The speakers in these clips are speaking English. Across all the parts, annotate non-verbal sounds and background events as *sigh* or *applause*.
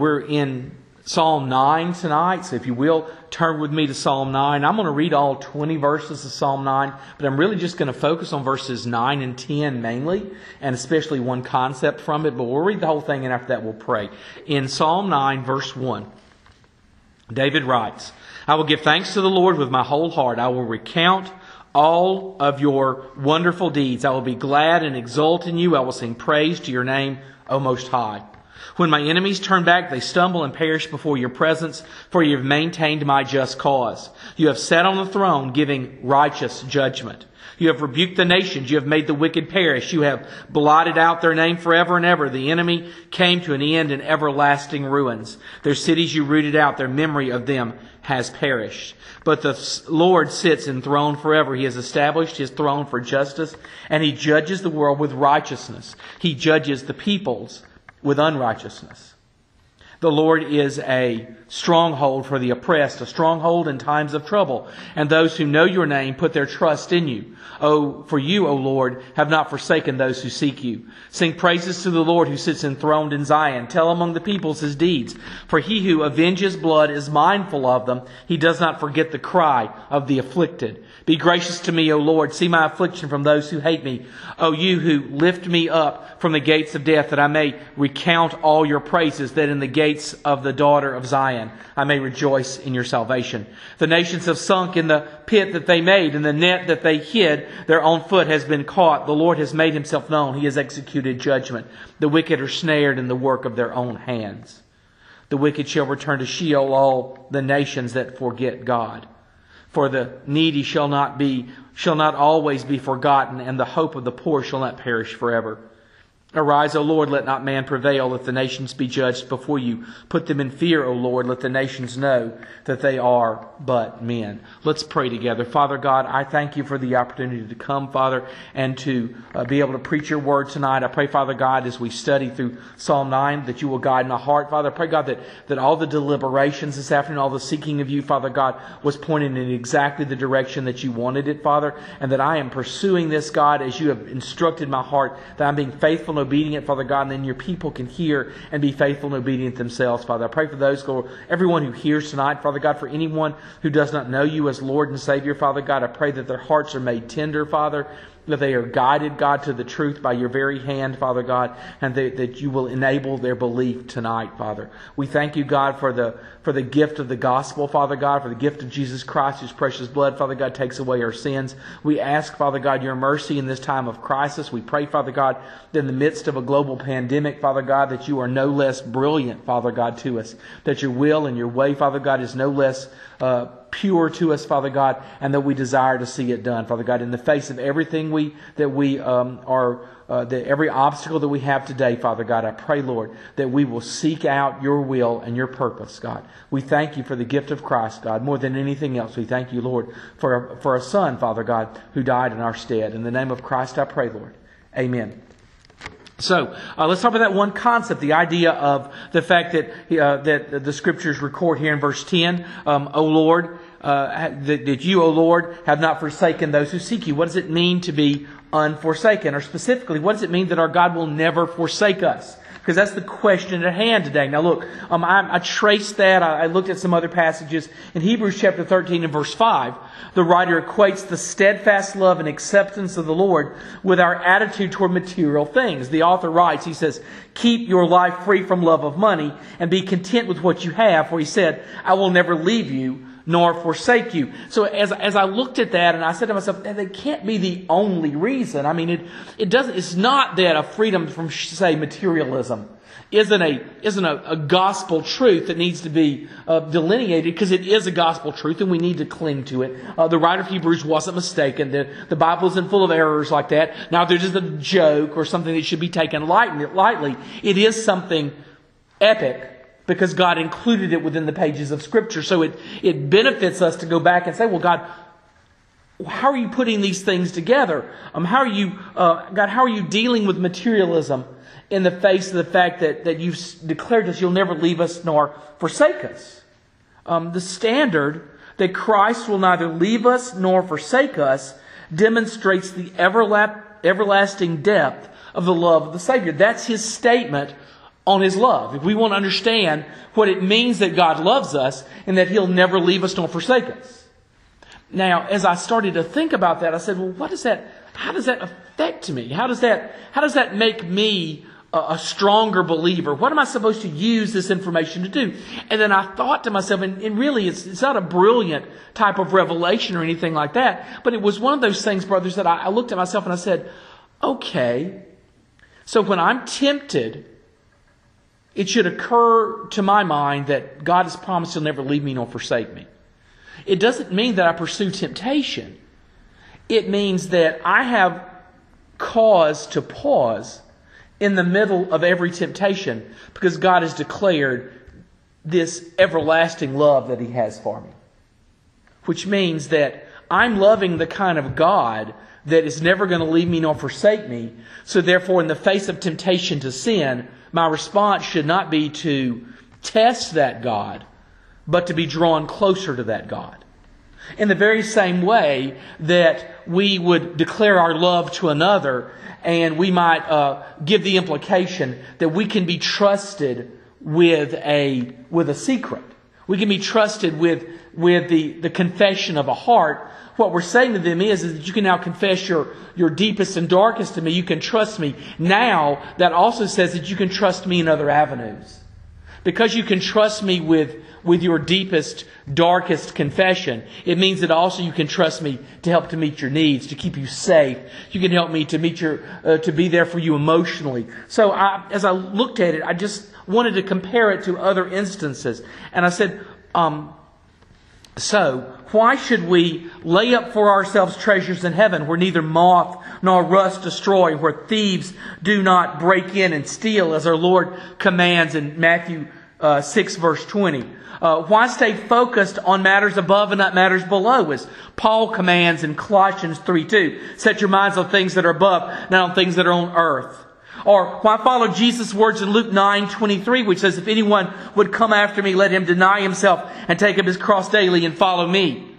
We're in Psalm 9 tonight, so if you will, turn with me to Psalm 9. I'm going to read all 20 verses of Psalm 9, but I'm really just going to focus on verses 9 and 10 mainly, and especially one concept from it, but we'll read the whole thing and after that we'll pray. In Psalm 9, verse 1, David writes, I will give thanks to the Lord with my whole heart. I will recount all of your wonderful deeds. I will be glad and exult in you. I will sing praise to your name, O Most High. When my enemies turn back, they stumble and perish before your presence, for you have maintained my just cause. You have sat on the throne giving righteous judgment. You have rebuked the nations. You have made the wicked perish. You have blotted out their name forever and ever. The enemy came to an end in everlasting ruins. Their cities you rooted out. Their memory of them has perished. But the Lord sits enthroned forever. He has established his throne for justice, and he judges the world with righteousness. He judges the peoples with unrighteousness. The Lord is a stronghold for the oppressed, a stronghold in times of trouble. And those who know your name put their trust in you. Oh, for you, O Lord, have not forsaken those who seek you. Sing praises to the Lord who sits enthroned in Zion. Tell among the peoples his deeds. For he who avenges blood is mindful of them. He does not forget the cry of the afflicted. Be gracious to me, O Lord. See my affliction from those who hate me. O you who lift me up from the gates of death, that I may recount all your praises, that in the gates of the daughter of Zion I may rejoice in your salvation. The nations have sunk in the pit that they made, in the net that they hid. Their own foot has been caught. The Lord has made himself known. He has executed judgment. The wicked are snared in the work of their own hands. The wicked shall return to Sheol, all the nations that forget God. For the needy shall not be, shall not always be forgotten, and the hope of the poor shall not perish forever. Arise, O Lord, let not man prevail, let the nations be judged before you. Put them in fear, O Lord, let the nations know that they are but men. Let's pray together. Father God, I thank you for the opportunity to come, Father, and to uh, be able to preach your word tonight. I pray, Father God, as we study through Psalm 9, that you will guide my heart, Father. I pray, God, that, that all the deliberations this afternoon, all the seeking of you, Father God, was pointed in exactly the direction that you wanted it, Father, and that I am pursuing this, God, as you have instructed my heart, that I'm being faithful and obedient, Father God, and then your people can hear and be faithful and obedient themselves, Father. I pray for those, Lord, everyone who hears tonight, Father God, for anyone who does not know you as Lord and Savior, Father God, I pray that their hearts are made tender, Father, that they are guided, God, to the truth by your very hand, Father God, and that, you will enable their belief tonight, Father. We thank you, God, for the, for the gift of the gospel, Father God, for the gift of Jesus Christ, whose precious blood, Father God, takes away our sins. We ask, Father God, your mercy in this time of crisis. We pray, Father God, that in the midst of a global pandemic, Father God, that you are no less brilliant, Father God, to us. That your will and your way, Father God, is no less uh, pure to us, Father God, and that we desire to see it done, Father God, in the face of everything we that we um, are. Uh, that every obstacle that we have today, Father God, I pray, Lord, that we will seek out your will and your purpose, God. We thank you for the gift of Christ, God, more than anything else. We thank you, Lord, for, for a son, Father God, who died in our stead. In the name of Christ, I pray, Lord. Amen. So uh, let's talk about that one concept, the idea of the fact that uh, that the scriptures record here in verse ten, um, "O Lord, uh, that, that you, O Lord, have not forsaken those who seek you." What does it mean to be unforsaken, or specifically, what does it mean that our God will never forsake us? Because that's the question at hand today. Now, look, um, I, I, traced that. I, I, looked at some other passages. In Hebrews chapter 13 and verse 5, the writer equates the steadfast love and acceptance of the Lord with our attitude toward material things. The author writes, he says, Keep your life free from love of money and be content with what you have. For he said, I will never leave you nor forsake you. So as, as I looked at that and I said to myself, that can't be the only reason. I mean, it, it doesn't, it's not that a freedom from, say, materialism isn't a, isn't a, a gospel truth that needs to be uh, delineated because it is a gospel truth and we need to cling to it. Uh, the writer of Hebrews wasn't mistaken. The, the Bible isn't full of errors like that. Now, there's just a joke or something that should be taken lightly. It is something epic because God included it within the pages of Scripture. So it, it benefits us to go back and say, well, God, how are you putting these things together? Um, how are you, uh, God, how are you dealing with materialism in the face of the fact that, that you've declared to us you'll never leave us nor forsake us? Um, the standard that Christ will neither leave us nor forsake us demonstrates the everlasting depth of the love of the Savior. That's his statement on His love, if we want to understand what it means that God loves us and that He'll never leave us nor forsake us. Now, as I started to think about that, I said, well, what does that, how does that affect me? How does that, how does that make me a, a stronger believer? What am I supposed to use this information to do? And then I thought to myself, and, and really it's, it's not a brilliant type of revelation or anything like that, but it was one of those things, brothers, that I, I looked at myself and I said, okay, so when I'm tempted, it should occur to my mind that God has promised He'll never leave me nor forsake me. It doesn't mean that I pursue temptation. It means that I have cause to pause in the middle of every temptation because God has declared this everlasting love that He has for me. Which means that I'm loving the kind of God that is never going to leave me nor forsake me. So therefore, in the face of temptation to sin, my response should not be to test that God, but to be drawn closer to that God. In the very same way that we would declare our love to another and we might uh, give the implication that we can be trusted with a, with a secret. We can be trusted with, with the, the confession of a heart. What we're saying to them is, is that you can now confess your, your deepest and darkest to me. You can trust me. Now, that also says that you can trust me in other avenues. Because you can trust me with, with your deepest, darkest confession, it means that also you can trust me to help to meet your needs, to keep you safe. You can help me to meet your, uh, to be there for you emotionally. So I, as I looked at it, I just wanted to compare it to other instances. And I said, um, so, why should we lay up for ourselves treasures in heaven where neither moth nor rust destroy, where thieves do not break in and steal, as our Lord commands in Matthew uh, 6, verse 20? Uh, why stay focused on matters above and not matters below, as Paul commands in Colossians 3 2? Set your minds on things that are above, not on things that are on earth. Or why follow Jesus' words in Luke 9, 23, which says, If anyone would come after me, let him deny himself and take up his cross daily and follow me.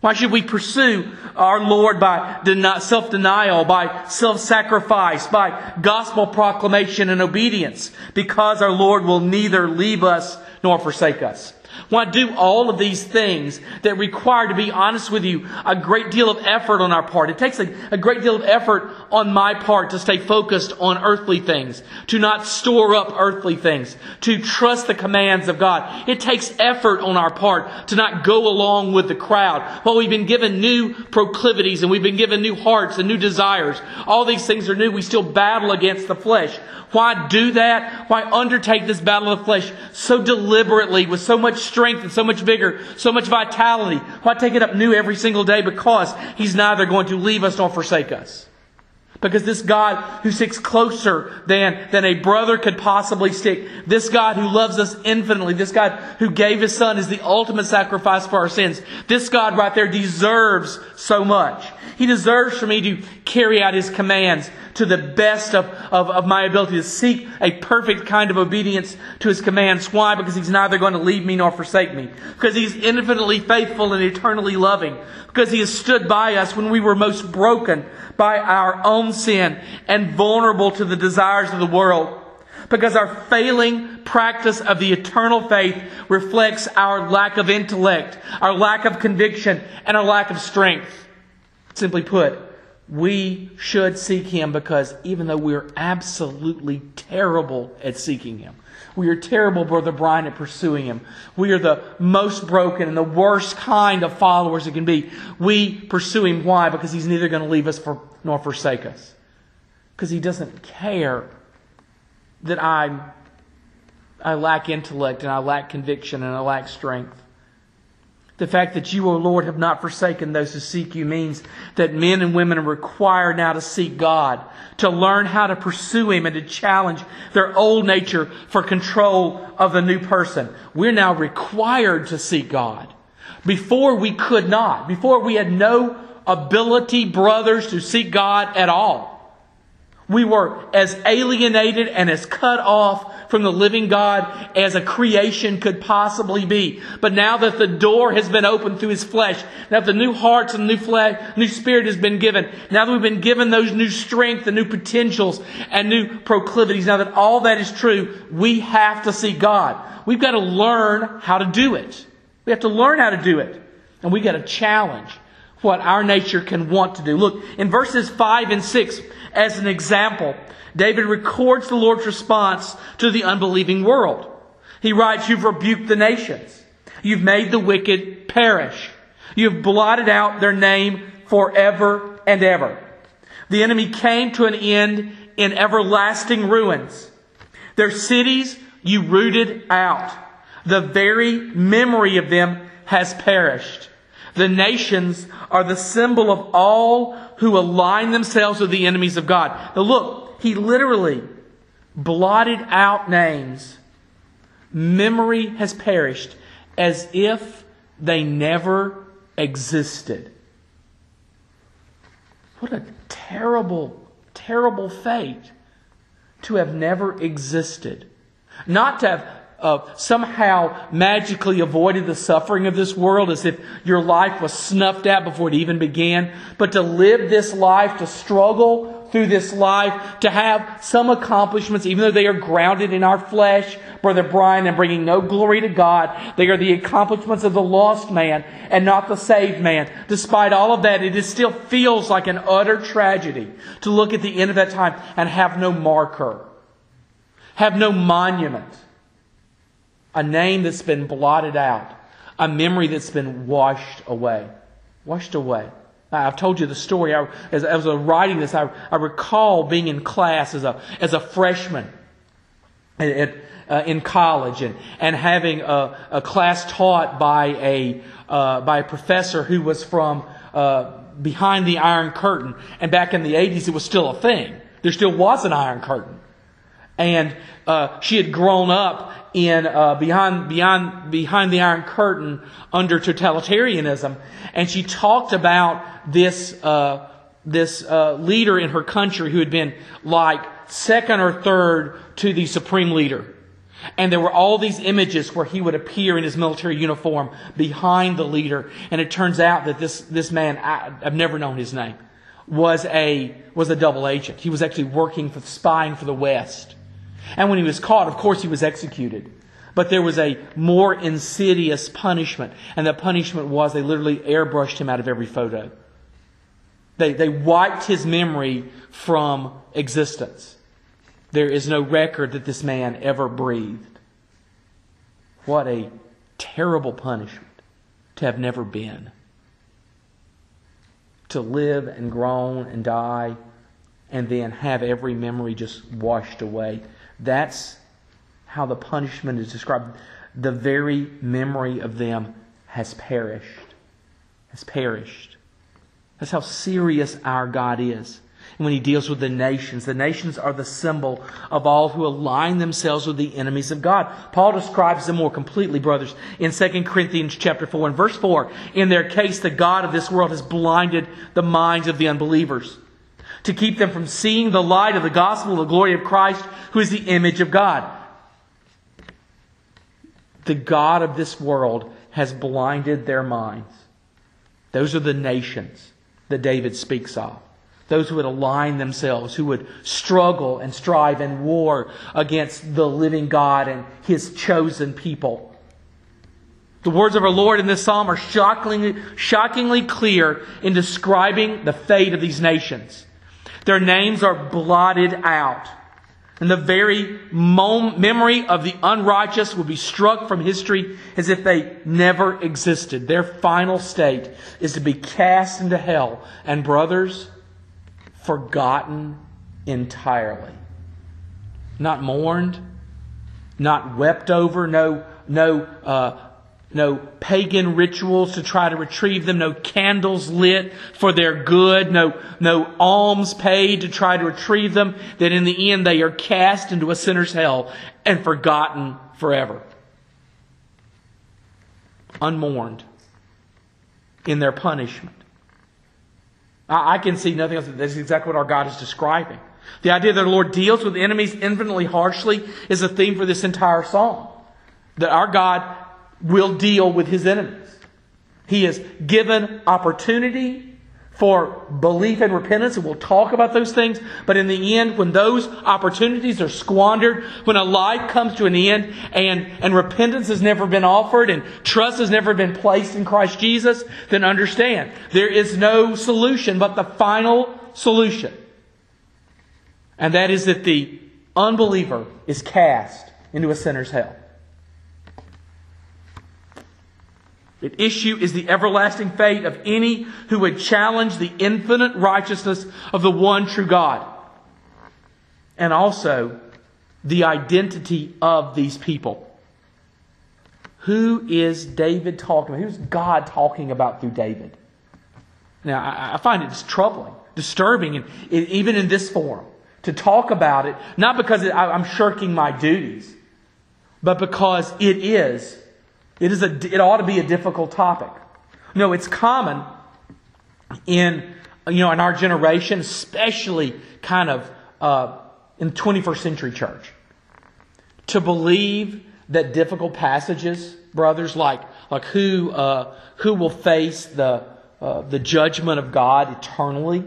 Why should we pursue our Lord by self-denial, by self-sacrifice, by gospel proclamation and obedience? Because our Lord will neither leave us nor forsake us. Why do all of these things that require, to be honest with you, a great deal of effort on our part? It takes a, a, great deal of effort on my part to stay focused on earthly things, to not store up earthly things, to trust the commands of God. It takes effort on our part to not go along with the crowd. While we've been given new proclivities and we've been given new hearts and new desires, all these things are new, we still battle against the flesh. Why do that? Why undertake this battle of the flesh so deliberately with so much strength and so much vigor, so much vitality? Why take it up new every single day? Because He's neither going to leave us nor forsake us. Because this God who sticks closer than, than a brother could possibly stick, this God who loves us infinitely, this God who gave His Son as the ultimate sacrifice for our sins, this God right there deserves so much. He deserves for me to carry out His commands to the best of, of, of my ability to seek a perfect kind of obedience to His commands. Why? Because He's neither going to leave me nor forsake me. Because He's infinitely faithful and eternally loving. Because He has stood by us when we were most broken by our own sin and vulnerable to the desires of the world. Because our failing practice of the eternal faith reflects our lack of intellect, our lack of conviction, and our lack of strength. Simply put, we should seek Him because even though we're absolutely terrible at seeking Him, we are terrible, Brother Brian, at pursuing Him. We are the most broken and the worst kind of followers it can be. We pursue Him. Why? Because He's neither going to leave us for, nor forsake us. Because He doesn't care that I, I lack intellect and I lack conviction and I lack strength. The fact that you, O Lord, have not forsaken those who seek you means that men and women are required now to seek God, to learn how to pursue Him and to challenge their old nature for control of the new person. We're now required to seek God. Before we could not. Before we had no ability, brothers, to seek God at all. We were as alienated and as cut off from the living God as a creation could possibly be. But now that the door has been opened through his flesh, now that the new hearts and new flesh, new spirit has been given, now that we've been given those new strength and new potentials and new proclivities, now that all that is true, we have to see God. We've got to learn how to do it. We have to learn how to do it. And we've got to challenge what our nature can want to do. Look, in verses 5 and 6, as an example, David records the Lord's response to the unbelieving world. He writes, You've rebuked the nations. You've made the wicked perish. You've blotted out their name forever and ever. The enemy came to an end in everlasting ruins. Their cities you rooted out. The very memory of them has perished. The nations are the symbol of all who align themselves with the enemies of God. Now look, he literally blotted out names. Memory has perished as if they never existed. What a terrible, terrible fate to have never existed. Not to have uh, somehow magically avoided the suffering of this world as if your life was snuffed out before it even began, but to live this life, to struggle through this life, to have some accomplishments, even though they are grounded in our flesh, Brother Brian, and bringing no glory to God. They are the accomplishments of the lost man and not the saved man. Despite all of that, it still feels like an utter tragedy to look at the end of that time and have no marker, have no monument a name that's been blotted out, a memory that's been washed away. Washed away. I've told you the story. I, as, as I was writing this, I, I, recall being in class as a, as a freshman at, uh, in college and, and having a, a class taught by a, uh, by a professor who was from uh, behind the Iron Curtain. And back in the 80s, it was still a thing. There still was an Iron Curtain. And uh, she had grown up in uh, behind behind behind the Iron Curtain under totalitarianism, and she talked about this uh, this uh, leader in her country who had been like second or third to the supreme leader. And there were all these images where he would appear in his military uniform behind the leader. And it turns out that this, this man, I, I've never known his name, was a, was a double agent. He was actually working for, spying for the West. And when he was caught, of course, he was executed. But there was a more insidious punishment. And the punishment was they literally airbrushed him out of every photo. They, they wiped his memory from existence. There is no record that this man ever breathed. What a terrible punishment to have never been. To live and groan and die and then have every memory just washed away. That's how the punishment is described. The very memory of them has perished. Has perished. That's how serious our God is. When he deals with the nations, the nations are the symbol of all who align themselves with the enemies of God. Paul describes them more completely, brothers, in 2 Corinthians chapter 4 and verse 4. In their case, the God of this world has blinded the minds of the unbelievers to keep them from seeing the light of the gospel the glory of Christ, who is the image of God. The God of this world has blinded their minds. Those are the nations that David speaks of. Those who would align themselves, who would struggle and strive and war against the living God and his chosen people. The words of our Lord in this psalm are shockingly, shockingly clear in describing the fate of these nations. Their names are blotted out. And the very memory of the unrighteous will be struck from history as if they never existed. Their final state is to be cast into hell. And, brothers, forgotten entirely. Not mourned, not wept over, no, no uh, no pagan rituals to try to retrieve them, no candles lit for their good, no, no alms paid to try to retrieve them, that in the end they are cast into a sinner's hell and forgotten forever. Unmourned in their punishment. I, I can see nothing else. That's exactly what our God is describing. The idea that the Lord deals with enemies infinitely harshly is a theme for this entire psalm. That our God will deal with his enemies. He has given opportunity for belief and repentance, and we'll talk about those things. But in the end, when those opportunities are squandered, when a life comes to an end and, and repentance has never been offered and trust has never been placed in Christ Jesus, then understand there is no solution but the final solution. And that is that the unbeliever is cast into a sinner's hell. At issue is the everlasting fate of any who would challenge the infinite righteousness of the one true God. And also the identity of these people. Who is David talking about? Who's God talking about through David? Now, I find it troubling, disturbing, and even in this forum, to talk about it, not because I'm shirking my duties, but because it is it, is a, it ought to be a difficult topic. No, it's common in, you know, in our generation, especially kind of uh, in the 21st century church, to believe that difficult passages, brothers, like, like who, uh, who will face the, uh, the judgment of God eternally,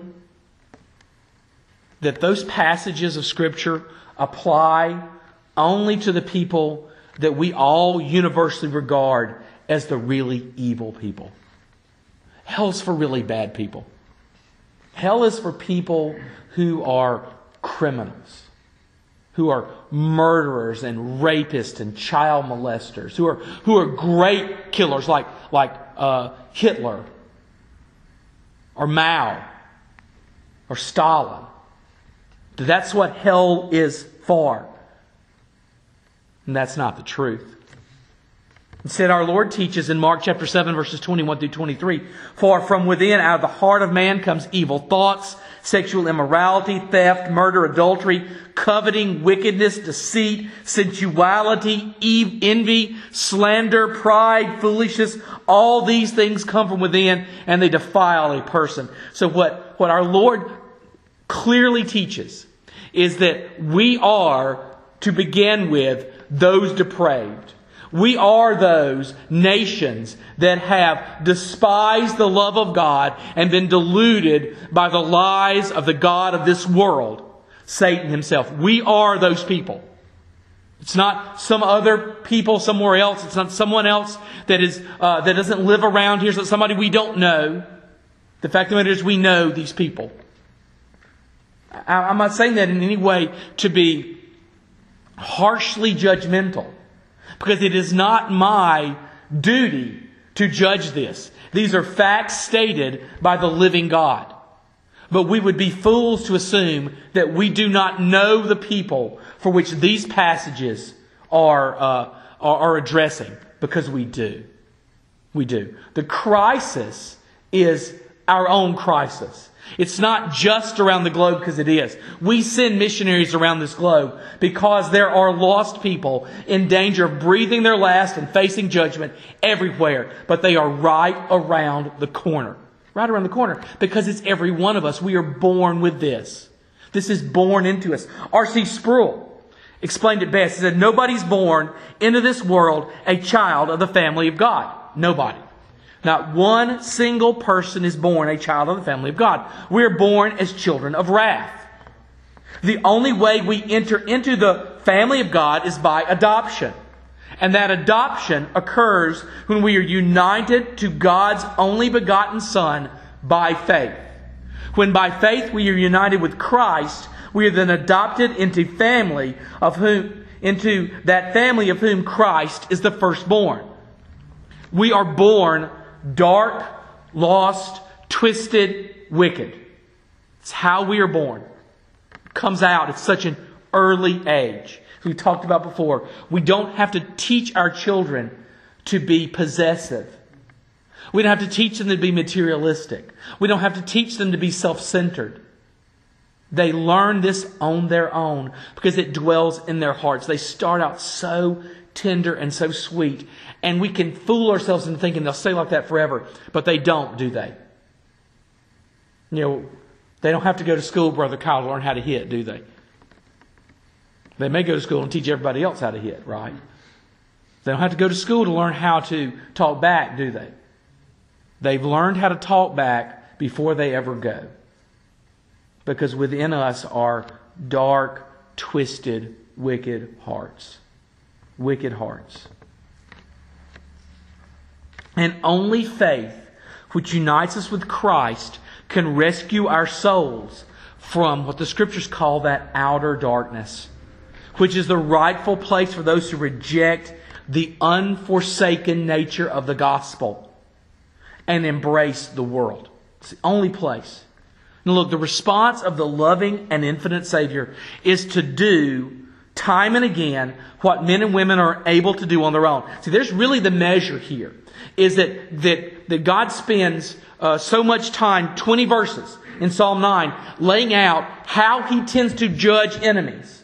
that those passages of Scripture apply only to the people that we all universally regard as the really evil people. Hell's for really bad people. Hell is for people who are criminals, who are murderers and rapists and child molesters, who are, who are great killers like, like uh, Hitler or Mao or Stalin. That's what hell is for. And that's not the truth. Instead, our Lord teaches in Mark chapter 7, verses 21 through 23 For from within, out of the heart of man, comes evil thoughts, sexual immorality, theft, murder, adultery, coveting, wickedness, deceit, sensuality, envy, slander, pride, foolishness. All these things come from within and they defile a person. So, what, what our Lord clearly teaches is that we are, to begin with, those depraved. We are those nations that have despised the love of God and been deluded by the lies of the God of this world, Satan himself. We are those people. It's not some other people somewhere else. It's not someone else that is uh, that doesn't live around here. It's not somebody we don't know. The fact of the matter is, we know these people. I, I'm not saying that in any way to be harshly judgmental because it is not my duty to judge this. These are facts stated by the living God. But we would be fools to assume that we do not know the people for which these passages are, uh, are, addressing, because we do. We do. The crisis is our own crisis. It's not just around the globe because it is. We send missionaries around this globe because there are lost people in danger of breathing their last and facing judgment everywhere. But they are right around the corner. Right around the corner. Because it's every one of us. We are born with this. This is born into us. R.C. Sproul explained it best. He said, Nobody's born into this world a child of the family of God. Nobody. Not one single person is born a child of the family of God. We are born as children of wrath. The only way we enter into the family of God is by adoption. And that adoption occurs when we are united to God's only begotten Son by faith. When by faith we are united with Christ, we are then adopted into family of whom, into that family of whom Christ is the firstborn. We are born dark, lost, twisted, wicked. It's how we are born. It comes out at such an early age. We talked about before. We don't have to teach our children to be possessive. We don't have to teach them to be materialistic. We don't have to teach them to be self centered. They learn this on their own because it dwells in their hearts. They start out so tender and so sweet. And we can fool ourselves into thinking they'll stay like that forever, but they don't, do they? You know, They don't have to go to school, Brother Kyle, to learn how to hit, do they? They may go to school and teach everybody else how to hit, right? They don't have to go to school to learn how to talk back, do they? They've learned how to talk back before they ever go. Because within us are dark, twisted, wicked hearts. Wicked hearts. And only faith, which unites us with Christ, can rescue our souls from what the scriptures call that outer darkness, which is the rightful place for those who reject the unforsaken nature of the gospel and embrace the world. It's the only place. Now, look, the response of the loving and infinite Savior is to do time and again what men and women are able to do on their own. See, there's really the measure here is that, that, that God spends uh, so much time, 20 verses in Psalm 9, laying out how he tends to judge enemies.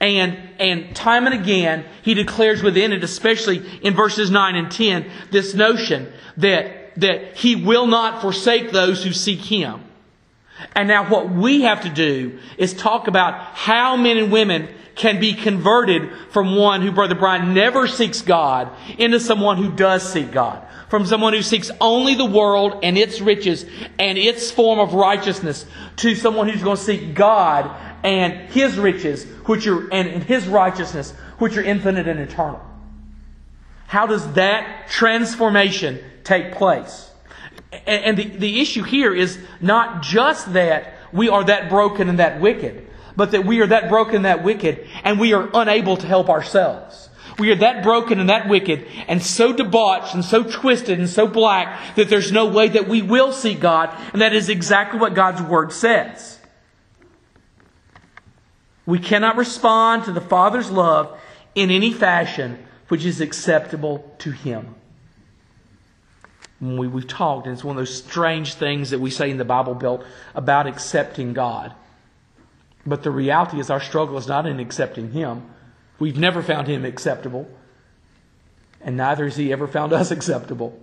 And, and time and again, he declares within it, especially in verses 9 and 10, this notion that, that he will not forsake those who seek him. And now what we have to do is talk about how men and women can be converted from one who, Brother Brian, never seeks God into someone who does seek God. From someone who seeks only the world and its riches and its form of righteousness to someone who's going to seek God and His riches, which are, and His righteousness, which are infinite and eternal. How does that transformation take place? And the, the issue here is not just that we are that broken and that wicked, but that we are that broken and that wicked, and we are unable to help ourselves. We are that broken and that wicked, and so debauched and so twisted and so black that there's no way that we will see God, and that is exactly what God's Word says. We cannot respond to the Father's love in any fashion which is acceptable to Him. We, we've talked, and it's one of those strange things that we say in the Bible Belt about accepting God. But the reality is, our struggle is not in accepting Him. We've never found Him acceptable, and neither has He ever found us *laughs* acceptable.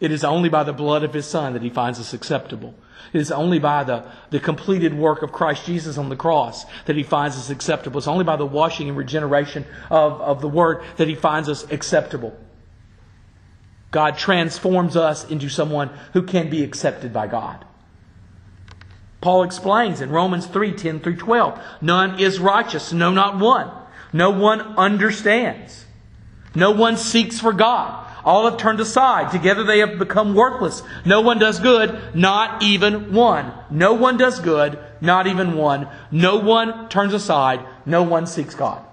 It is only by the blood of His Son that He finds us acceptable. It is only by the, the completed work of Christ Jesus on the cross that He finds us acceptable. It's only by the washing and regeneration of, of the Word that He finds us acceptable. God transforms us into someone who can be accepted by God. Paul explains in Romans 3 10 through 12 None is righteous, no, not one. No one understands. No one seeks for God. All have turned aside. Together they have become worthless. No one does good, not even one. No one does good, not even one. No one turns aside. No one seeks God.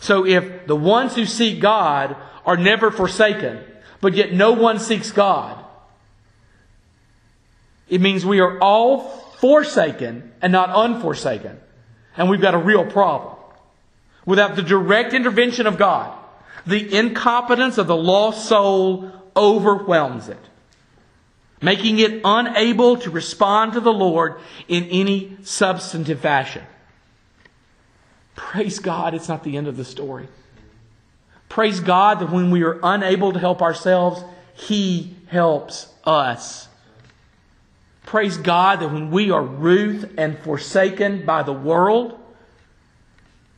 So if the ones who seek God are never forsaken, but yet no one seeks God, it means we are all forsaken and not unforsaken. And we've got a real problem. Without the direct intervention of God, the incompetence of the lost soul overwhelms it, making it unable to respond to the Lord in any substantive fashion. Praise God, it's not the end of the story. Praise God that when we are unable to help ourselves, He helps us. Praise God that when we are Ruth and forsaken by the world,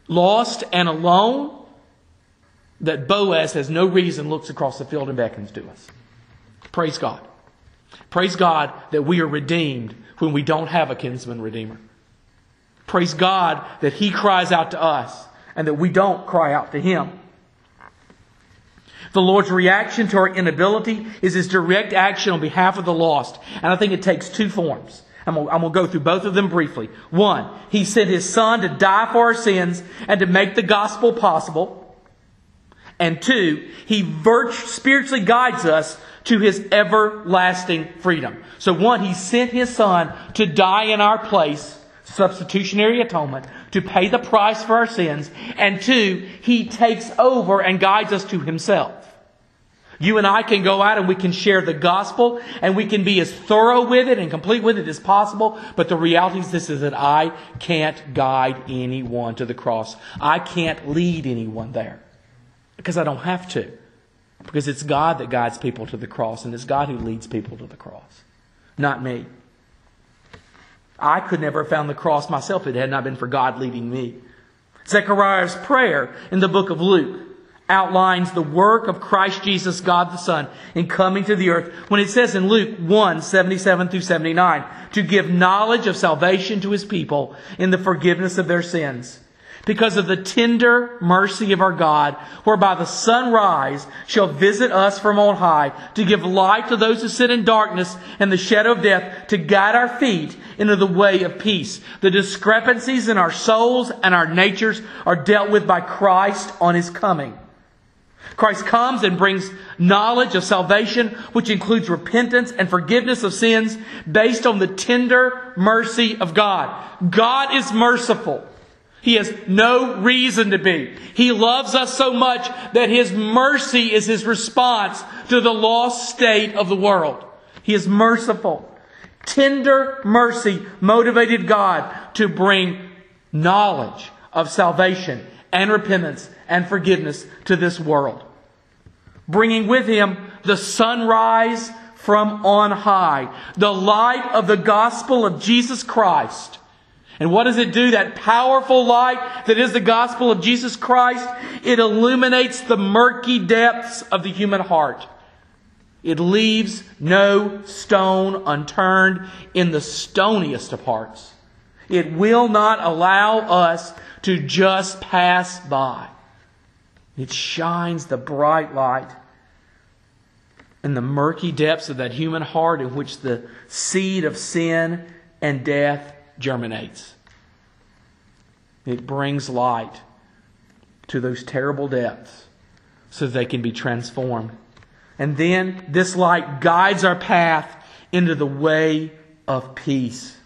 lost and alone, that Boaz has no reason looks across the field and beckons to us. Praise God. Praise God that we are redeemed when we don't have a kinsman redeemer. Praise God that He cries out to us and that we don't cry out to Him. The Lord's reaction to our inability is His direct action on behalf of the lost. And I think it takes two forms. I'm going, to go through both of them briefly. One, He sent His Son to die for our sins and to make the gospel possible. And two, He virt- spiritually guides us to His everlasting freedom. So one, He sent His Son to die in our place, substitutionary atonement, to pay the price for our sins. And two, He takes over and guides us to Himself. You and I can go out and we can share the gospel and we can be as thorough with it and complete with it as possible. But the reality is this is that I can't guide anyone to the cross. I can't lead anyone there. Because I don't have to. Because it's God that guides people to the cross, and it's God who leads people to the cross, not me. I could never have found the cross myself if it had not been for God leading me. Zechariah's prayer in the book of Luke outlines the work of Christ Jesus, God the Son, in coming to the earth when it says in Luke 1, 77 through 79, to give knowledge of salvation to his people in the forgiveness of their sins because of the tender mercy of our God, whereby the sunrise shall visit us from on high, to give light to those who sit in darkness and the shadow of death, to guide our feet into the way of peace. The discrepancies in our souls and our natures are dealt with by Christ on his coming. Christ comes and brings knowledge of salvation, which includes repentance and forgiveness of sins based on the tender mercy of God. God is merciful. He has no reason to be. He loves us so much that His mercy is His response to the lost state of the world. He is merciful. Tender mercy motivated God to bring knowledge of salvation and repentance and forgiveness to this world. Bringing with Him the sunrise from on high, the light of the gospel of Jesus Christ and what does it do? That powerful light that is the gospel of Jesus Christ, it illuminates the murky depths of the human heart. It leaves no stone unturned in the stoniest of hearts. It will not allow us to just pass by. It shines the bright light in the murky depths of that human heart in which the seed of sin and death germinates. It brings light to those terrible depths so they can be transformed. And then this light guides our path into the way of peace.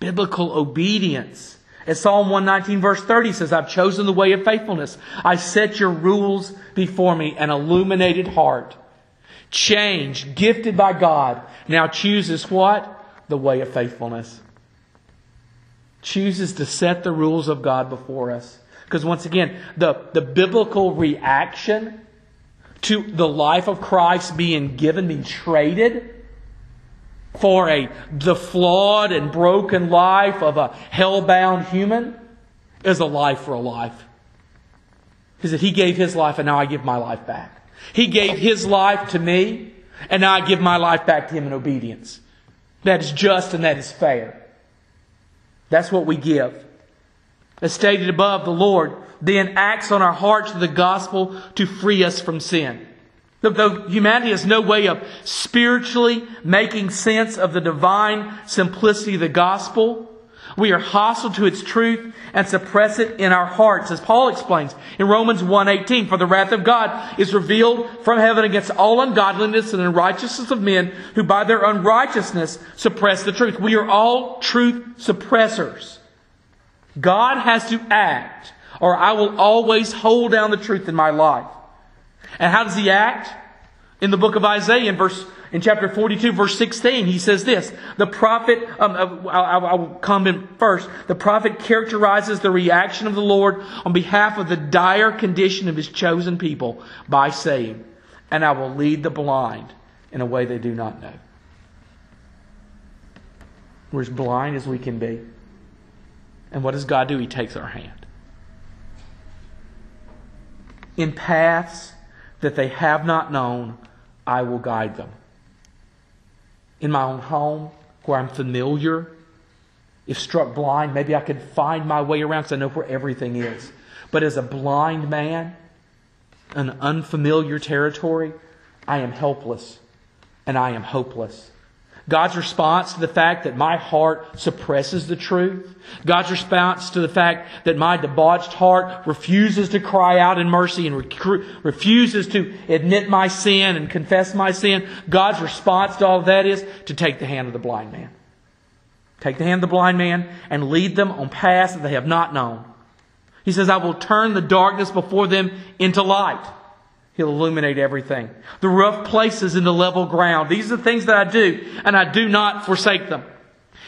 Biblical obedience. As Psalm 119 verse 30 says, I've chosen the way of faithfulness. I set your rules before me, an illuminated heart. Change, gifted by God, now chooses what? The way of faithfulness chooses to set the rules of God before us. Because once again, the, the biblical reaction to the life of Christ being given, being traded for a the flawed and broken life of a hell-bound human is a life for a life. Because He gave His life and now I give my life back. He gave His life to me and now I give my life back to Him in obedience. That is just and that is fair. That's what we give. As stated above, the Lord then acts on our hearts to the gospel to free us from sin. Though humanity has no way of spiritually making sense of the divine simplicity of the gospel, we are hostile to its truth and suppress it in our hearts, as Paul explains in Romans 1.18. For the wrath of God is revealed from heaven against all ungodliness and unrighteousness of men who by their unrighteousness suppress the truth. We are all truth suppressors. God has to act, or I will always hold down the truth in my life. And how does he act? In the book of Isaiah, in verse in chapter 42, verse 16, he says this. The prophet, um, uh, I'll, I'll come in first. The prophet characterizes the reaction of the Lord on behalf of the dire condition of his chosen people by saying, And I will lead the blind in a way they do not know. We're as blind as we can be. And what does God do? He takes our hand. In paths that they have not known, I will guide them in my own home where I'm familiar. If struck blind, maybe I could find my way around because I know where everything is. But as a blind man, an unfamiliar territory, I am helpless and I am hopeless. God's response to the fact that my heart suppresses the truth. God's response to the fact that my debauched heart refuses to cry out in mercy and refuses to admit my sin and confess my sin. God's response to all that is to take the hand of the blind man. Take the hand of the blind man and lead them on paths that they have not known. He says, I will turn the darkness before them into light. He'll illuminate everything. The rough places into level ground. These are the things that I do, and I do not forsake them.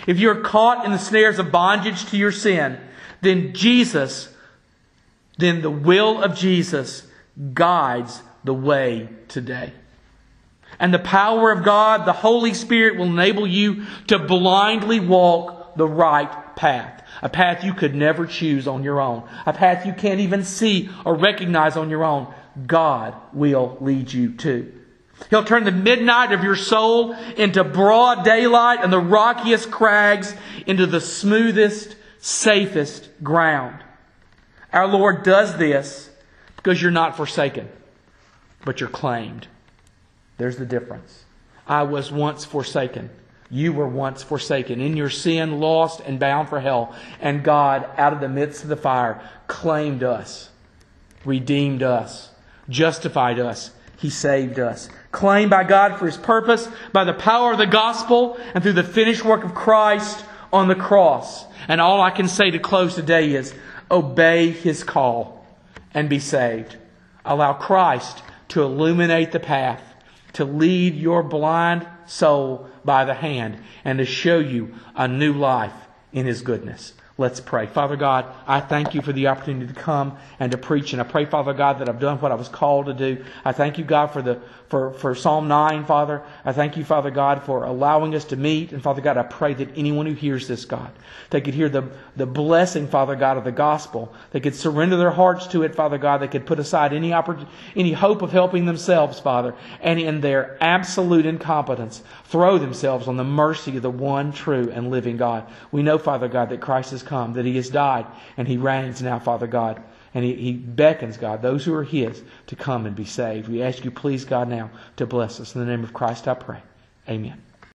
If you're caught in the snares of bondage to your sin, then Jesus, then the will of Jesus guides the way today. And the power of God, the Holy Spirit, will enable you to blindly walk the right path. A path you could never choose on your own. A path you can't even see or recognize on your own. God will lead you to. He'll turn the midnight of your soul into broad daylight and the rockiest crags into the smoothest, safest ground. Our Lord does this because you're not forsaken, but you're claimed. There's the difference. I was once forsaken. You were once forsaken. In your sin, lost and bound for hell. And God, out of the midst of the fire, claimed us, redeemed us, justified us. He saved us. Claimed by God for His purpose, by the power of the gospel, and through the finished work of Christ on the cross. And all I can say to close today is obey His call and be saved. Allow Christ to illuminate the path, to lead your blind soul by the hand, and to show you a new life in His goodness. Let's pray. Father God, I thank you for the opportunity to come and to preach. And I pray, Father God, that I've done what I was called to do. I thank you, God, for the for, for Psalm 9, Father. I thank you, Father God, for allowing us to meet. And Father God, I pray that anyone who hears this, God, they could hear the, the blessing, Father God, of the gospel. They could surrender their hearts to it, Father God. They could put aside any oppor- any hope of helping themselves, Father. And in their absolute incompetence, throw themselves on the mercy of the one true and living God. We know, Father God, that Christ has come, that He has died, and He reigns now, Father God. And he, he beckons, God, those who are His to come and be saved. We ask you, please, God, now to bless us. In the name of Christ, I pray. Amen.